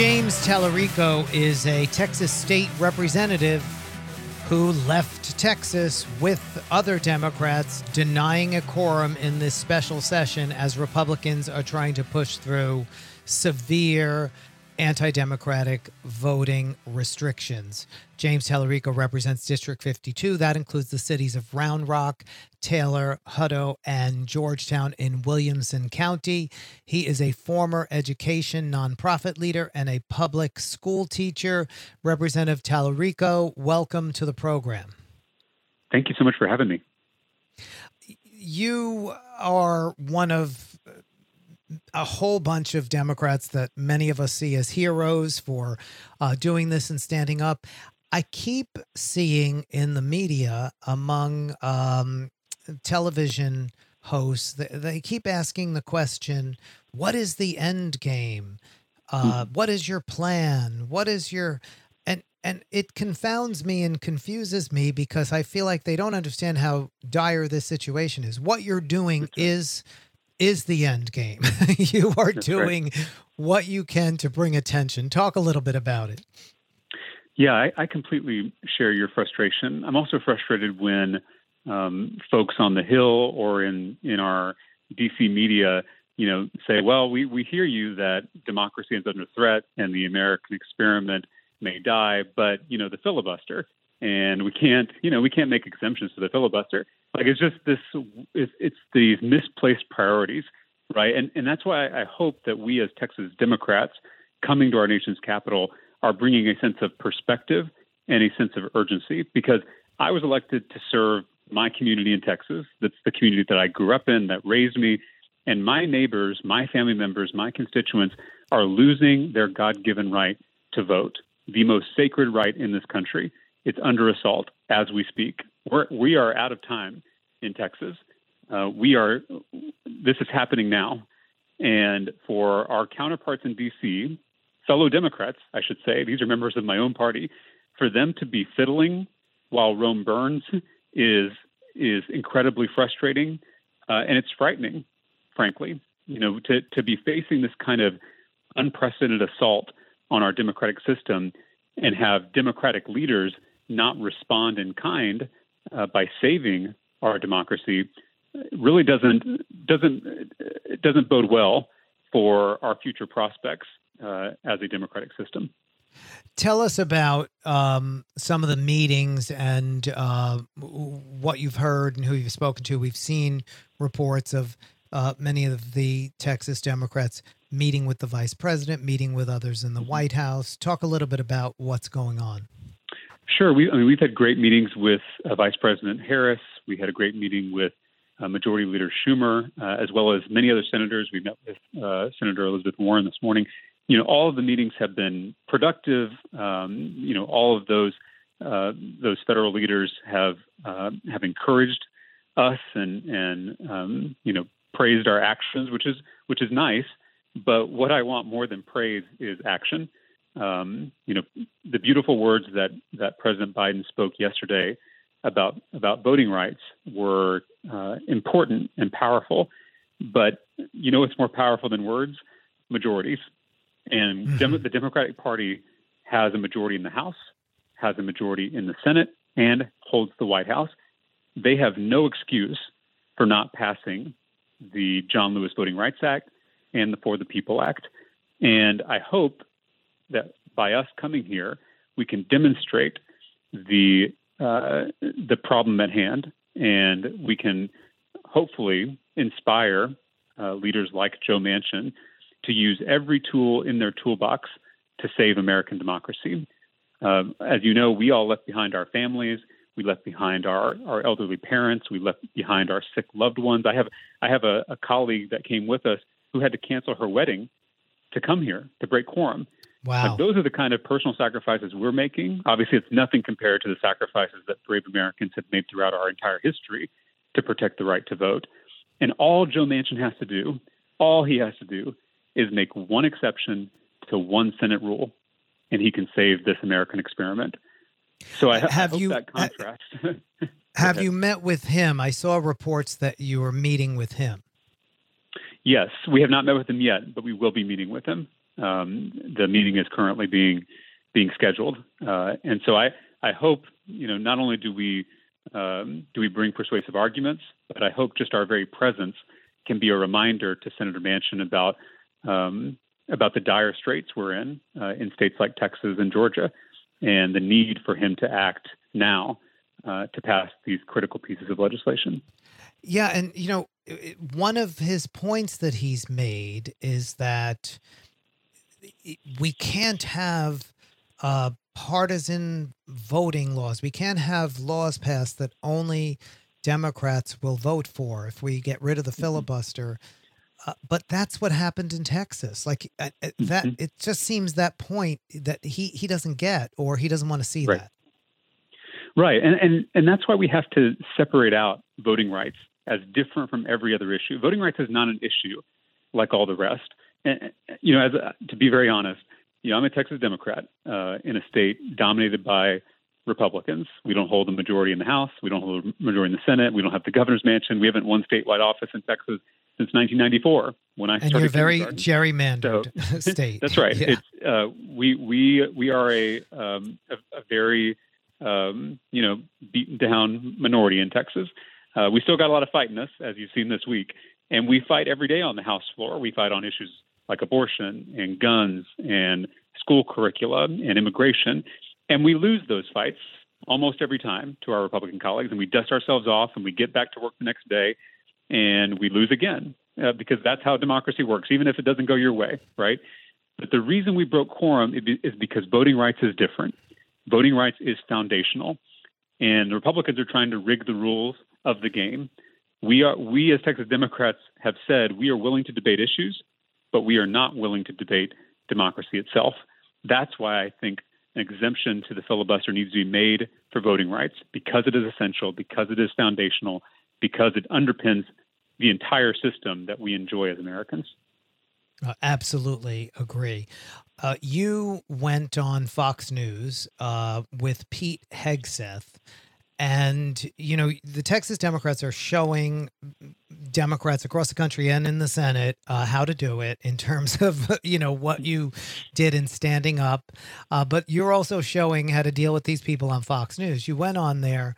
James Talarico is a Texas state representative who left Texas with other Democrats denying a quorum in this special session as Republicans are trying to push through severe anti democratic voting restrictions. James Talarico represents District 52. That includes the cities of Round Rock, Taylor, Hutto, and Georgetown in Williamson County. He is a former education nonprofit leader and a public school teacher. Representative Talarico, welcome to the program. Thank you so much for having me. You are one of a whole bunch of Democrats that many of us see as heroes for uh, doing this and standing up. I keep seeing in the media among um, television hosts, they, they, keep asking the question, what is the end game? Uh, hmm. what is your plan? What is your and and it confounds me and confuses me because I feel like they don't understand how dire this situation is. What you're doing is is the end game. you are That's doing right. what you can to bring attention. Talk a little bit about it. Yeah, I, I completely share your frustration. I'm also frustrated when um, folks on the Hill or in in our DC media, you know, say, "Well, we we hear you that democracy is under threat and the American experiment may die, but you know, the filibuster." and we can't, you know, we can't make exemptions to the filibuster. Like it's just this, it's, it's these misplaced priorities, right? And and that's why I hope that we as Texas Democrats coming to our nation's capital are bringing a sense of perspective and a sense of urgency because I was elected to serve my community in Texas. That's the community that I grew up in, that raised me. And my neighbors, my family members, my constituents are losing their God given right to vote, the most sacred right in this country. It's under assault as we speak. We're, we are out of time in Texas. Uh, we are. This is happening now, and for our counterparts in D.C., fellow Democrats, I should say, these are members of my own party, for them to be fiddling while Rome burns is is incredibly frustrating, uh, and it's frightening, frankly. You know, to to be facing this kind of unprecedented assault on our democratic system and have democratic leaders not respond in kind uh, by saving our democracy really doesn't doesn't doesn't bode well for our future prospects uh, as a democratic system. Tell us about um, some of the meetings and uh, what you've heard and who you've spoken to. We've seen reports of uh, many of the Texas Democrats meeting with the vice president, meeting with others in the mm-hmm. White House. Talk a little bit about what's going on. Sure. We, I mean, we've had great meetings with uh, Vice President Harris. We had a great meeting with uh, Majority Leader Schumer, uh, as well as many other senators. We met with uh, Senator Elizabeth Warren this morning. You know, all of the meetings have been productive. Um, you know, all of those uh, those federal leaders have uh, have encouraged us and and um, you know praised our actions, which is which is nice. But what I want more than praise is action um, you know, the beautiful words that that President Biden spoke yesterday about about voting rights were uh, important and powerful. But you know, what's more powerful than words? Majorities. And mm-hmm. Dem- the Democratic Party has a majority in the House, has a majority in the Senate, and holds the White House. They have no excuse for not passing the John Lewis Voting Rights Act and the For the People Act. And I hope that by us coming here, we can demonstrate the uh, the problem at hand, and we can hopefully inspire uh, leaders like Joe Manchin to use every tool in their toolbox to save American democracy. Uh, as you know, we all left behind our families. We left behind our, our elderly parents. We left behind our sick loved ones. I have I have a, a colleague that came with us who had to cancel her wedding to come here to break quorum Wow. those are the kind of personal sacrifices we're making. Obviously, it's nothing compared to the sacrifices that brave Americans have made throughout our entire history to protect the right to vote. And all Joe Manchin has to do, all he has to do, is make one exception to one Senate rule, and he can save this American experiment. So I, have I you, that contrast. have you met with him? I saw reports that you were meeting with him. Yes, we have not met with him yet, but we will be meeting with him. Um, the meeting is currently being being scheduled. Uh, and so I I hope you know not only do we um, do we bring persuasive arguments, but I hope just our very presence can be a reminder to Senator Manchin about um, about the dire straits we're in uh, in states like Texas and Georgia, and the need for him to act now uh, to pass these critical pieces of legislation. Yeah, and you know, one of his points that he's made is that we can't have uh, partisan voting laws. We can't have laws passed that only Democrats will vote for if we get rid of the mm-hmm. filibuster. Uh, but that's what happened in Texas. Like uh, uh that, mm-hmm. it just seems that point that he he doesn't get, or he doesn't want to see right. that. Right, and and and that's why we have to separate out voting rights as different from every other issue. Voting rights is not an issue like all the rest. And you know, as to be very honest, you know, I'm a Texas Democrat uh, in a state dominated by Republicans. We don't hold a majority in the House. We don't hold a majority in the Senate. We don't have the governor's mansion. We haven't won statewide office in Texas since 1994 when I started. and started. you're very gerrymandered so, state. That's right. Yeah. It's, uh, we we we are a um, a, a, very um, you know beaten down minority in Texas. Uh, we still got a lot of fight in us, as you've seen this week, and we fight every day on the House floor. We fight on issues like abortion and guns and school curricula and immigration. And we lose those fights almost every time to our Republican colleagues, and we dust ourselves off and we get back to work the next day and we lose again uh, because that's how democracy works, even if it doesn't go your way, right? But the reason we broke quorum is because voting rights is different. Voting rights is foundational, and the Republicans are trying to rig the rules of the game. We are we as Texas Democrats have said we are willing to debate issues, but we are not willing to debate democracy itself. That's why I think an exemption to the filibuster needs to be made for voting rights because it is essential, because it is foundational, because it underpins the entire system that we enjoy as Americans. Uh, absolutely agree. Uh, you went on Fox News uh, with Pete Hegseth and, you know, the Texas Democrats are showing Democrats across the country and in the Senate uh, how to do it in terms of, you know, what you did in standing up. Uh, but you're also showing how to deal with these people on Fox News. You went on there,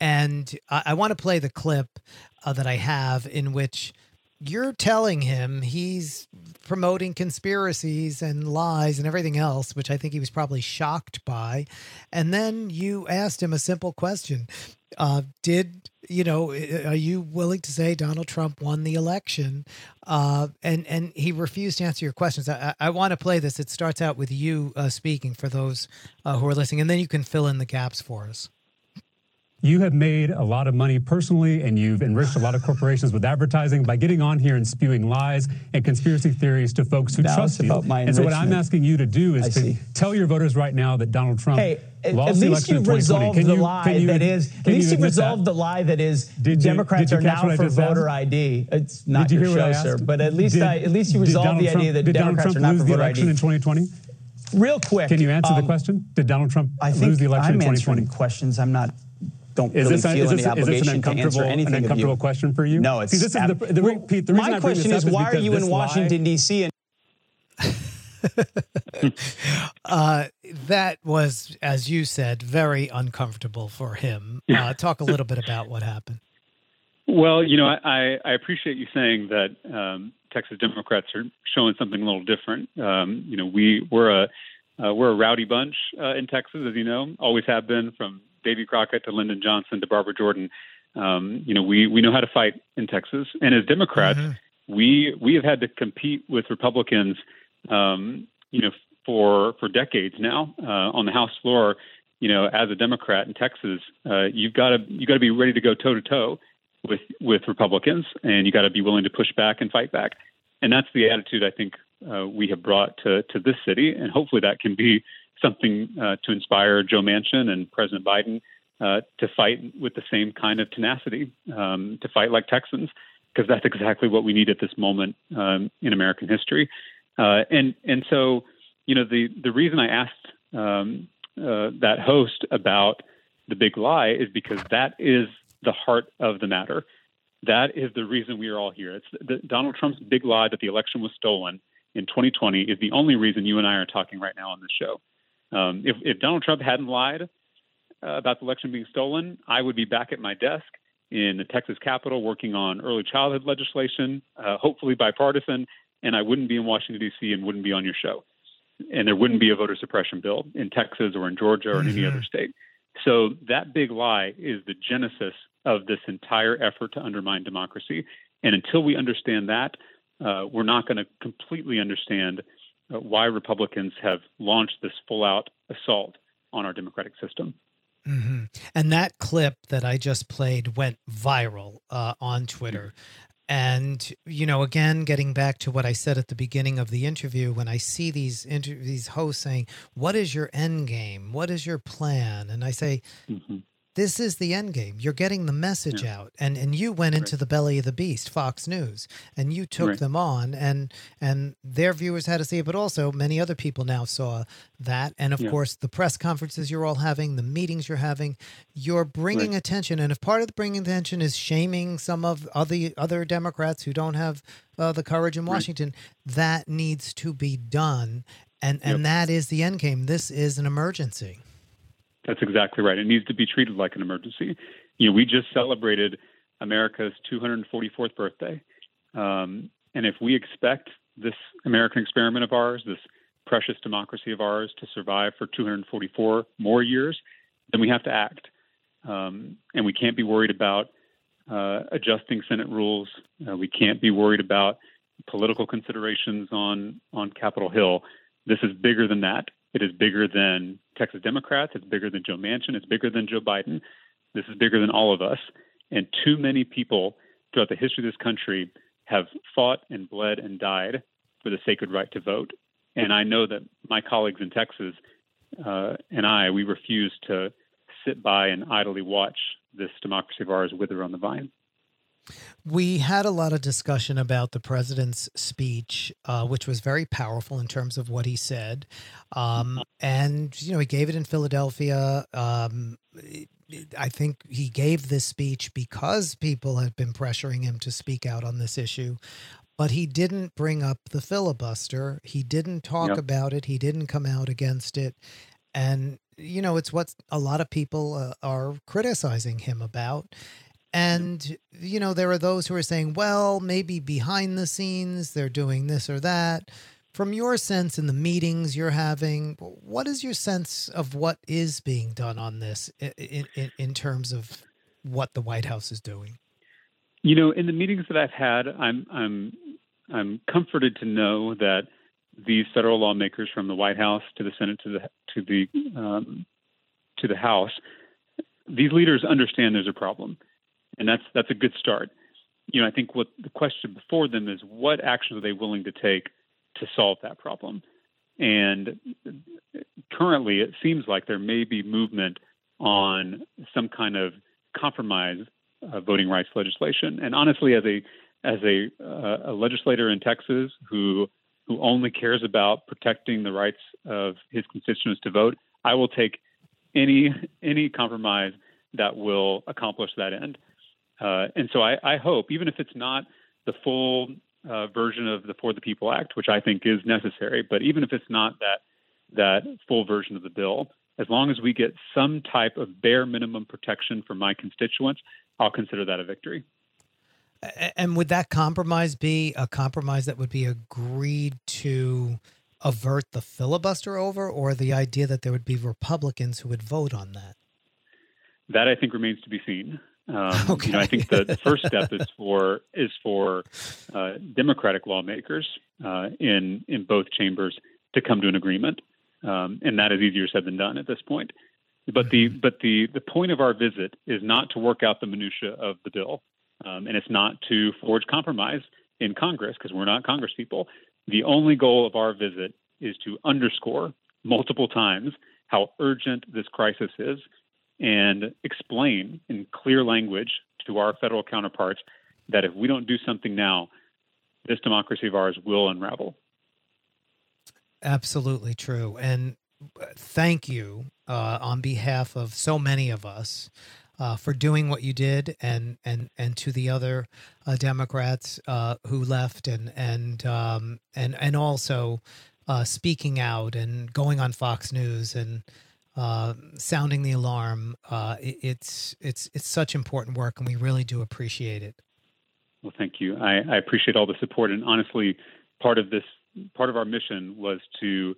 and I, I want to play the clip uh, that I have in which you're telling him he's promoting conspiracies and lies and everything else, which I think he was probably shocked by. And then you asked him a simple question uh, Did, you know, are you willing to say Donald Trump won the election? Uh, and, and he refused to answer your questions. I, I, want to play this. It starts out with you uh, speaking for those uh, who are listening, and then you can fill in the gaps for us. You have made a lot of money personally, and you've enriched a lot of corporations with advertising by getting on here and spewing lies and conspiracy theories to folks who now trust you. and so, what I'm asking you to do is I to see. tell your voters right now that Donald Trump. Hey, at least you resolved the lie you, that is. At least you, you resolved that? the lie that is. Did Democrats are now for voter ID. It's not did you your show, sir. But at least, did, I, at least you resolved the Trump, idea that Democrats are not for voter ID. Did Donald Trump lose the election in 2020? Real quick. Can you answer um, the question? Did Donald Trump lose the election I'm in 2020? answering questions. I'm not don't is really this, feel any obligation to answer anything an uncomfortable question for you? No, it's See, this is the, the, well, Pete, the my question is, is why are you in Washington D.C. and uh, that was, as you said, very uncomfortable for him. Uh, talk a little bit about what happened. Well, you know, I, I appreciate you saying that um, Texas Democrats are showing something a little different. Um, you know, we we're a uh, we're a rowdy bunch uh, in Texas, as you know, always have been from Davy Crockett to Lyndon Johnson to Barbara Jordan. Um, you know, we we know how to fight in Texas, and as Democrats, mm-hmm. we we have had to compete with Republicans. Um, you know, for for decades now uh, on the House floor. You know, as a Democrat in Texas, uh, you've got to you got to be ready to go toe to toe with with Republicans, and you got to be willing to push back and fight back. And that's the attitude I think uh, we have brought to to this city, and hopefully that can be something uh, to inspire Joe Manchin and President Biden uh, to fight with the same kind of tenacity, um, to fight like Texans, because that's exactly what we need at this moment um, in American history. Uh, and and so, you know, the the reason I asked um, uh, that host about the big lie is because that is the heart of the matter. That is the reason we are all here. It's the, Donald Trump's big lie that the election was stolen in 2020 is the only reason you and I are talking right now on this show. Um, if, if Donald Trump hadn't lied uh, about the election being stolen, I would be back at my desk in the Texas Capitol working on early childhood legislation, uh, hopefully bipartisan, and I wouldn't be in Washington, D.C., and wouldn't be on your show. And there wouldn't be a voter suppression bill in Texas or in Georgia or in mm-hmm. any other state. So that big lie is the genesis of this entire effort to undermine democracy. And until we understand that, uh, we're not going to completely understand why Republicans have launched this full out assault on our democratic system. Mm-hmm. And that clip that I just played went viral uh, on Twitter. And you know, again, getting back to what I said at the beginning of the interview, when I see these inter- these hosts saying, "What is your end game? What is your plan?" and I say, mm-hmm this is the end game. You're getting the message yeah. out, and and you went into right. the belly of the beast, Fox News, and you took right. them on, and and their viewers had to see it, but also many other people now saw that, and of yeah. course the press conferences you're all having, the meetings you're having, you're bringing right. attention, and if part of the bringing attention is shaming some of other other Democrats who don't have uh, the courage in Washington, that needs to be done, and and yep. that is the end game. This is an emergency. That's exactly right. It needs to be treated like an emergency. You know, we just celebrated America's 244th birthday, um, and if we expect this American experiment of ours, this precious democracy of ours, to survive for 244 more years, then we have to act. Um, and we can't be worried about uh, adjusting Senate rules. Uh, we can't be worried about political considerations on on Capitol Hill. This is bigger than that. It is bigger than Texas Democrats. It's bigger than Joe Manchin. It's bigger than Joe Biden. This is bigger than all of us. And too many people throughout the history of this country have fought and bled and died for the sacred right to vote. And I know that my colleagues in Texas uh, and I, we refuse to sit by and idly watch this democracy of ours wither on the vine. We had a lot of discussion about the president's speech, uh, which was very powerful in terms of what he said. Um, and, you know, he gave it in Philadelphia. Um, I think he gave this speech because people had been pressuring him to speak out on this issue. But he didn't bring up the filibuster. He didn't talk yep. about it. He didn't come out against it. And, you know, it's what a lot of people uh, are criticizing him about. And, you know, there are those who are saying, well, maybe behind the scenes they're doing this or that. From your sense in the meetings you're having, what is your sense of what is being done on this in, in, in terms of what the White House is doing? You know, in the meetings that I've had, I'm I'm I'm comforted to know that these federal lawmakers, from the White House to the Senate to the to the um, to the House, these leaders understand there's a problem and that's that's a good start. You know, I think what the question before them is what actions are they willing to take to solve that problem? And currently, it seems like there may be movement on some kind of compromise uh, voting rights legislation. And honestly, as a as a, uh, a legislator in Texas who who only cares about protecting the rights of his constituents to vote, I will take any any compromise that will accomplish that end. Uh, and so I, I, hope, even if it's not the full uh, version of the For the People Act, which I think is necessary, but even if it's not that that full version of the bill, as long as we get some type of bare minimum protection for my constituents, I'll consider that a victory. And would that compromise be a compromise that would be agreed to avert the filibuster over, or the idea that there would be Republicans who would vote on that? That I think remains to be seen. Um, okay. You know, I think the, first step is for is for uh, Democratic lawmakers uh, in in both chambers to come to an agreement, um, and that is easier said than done at this point. But the mm-hmm. but the the point of our visit is not to work out the minutia of the bill, um, and it's not to forge compromise in Congress because we're not Congress people. The only goal of our visit is to underscore multiple times how urgent this crisis is and explain in clear language to our federal counterparts that if we don't do something now, this democracy of ours will unravel. Absolutely true. And thank you uh, on behalf of so many of us uh, for doing what you did, and and and to the other uh, Democrats uh, who left, and and um, and and also uh, speaking out and going on Fox News and uh, sounding the alarm. Uh, it, it's it's it's such important work, and we really do appreciate it. Well, thank you. I, I appreciate all the support, and honestly, part of this part of our mission was to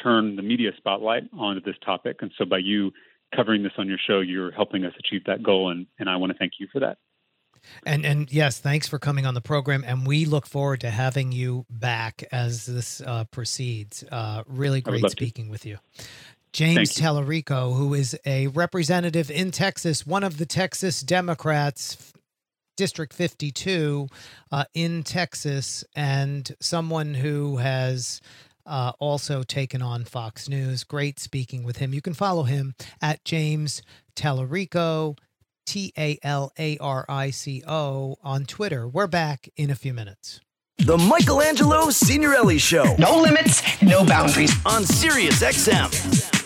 turn the media spotlight onto this topic, and so by you covering this on your show, you're helping us achieve that goal, and, and I want to thank you for that. And and yes, thanks for coming on the program, and we look forward to having you back as this uh, proceeds. Uh, really great speaking to. with you. James you. Talarico, who is a representative in Texas, one of the Texas Democrats, District 52 uh, in Texas, and someone who has uh, also taken on Fox News. Great speaking with him. You can follow him at James Talarico, T A L A R I C O, on Twitter. We're back in a few minutes. The Michelangelo Signorile Show. No limits, no boundaries. On Sirius XM.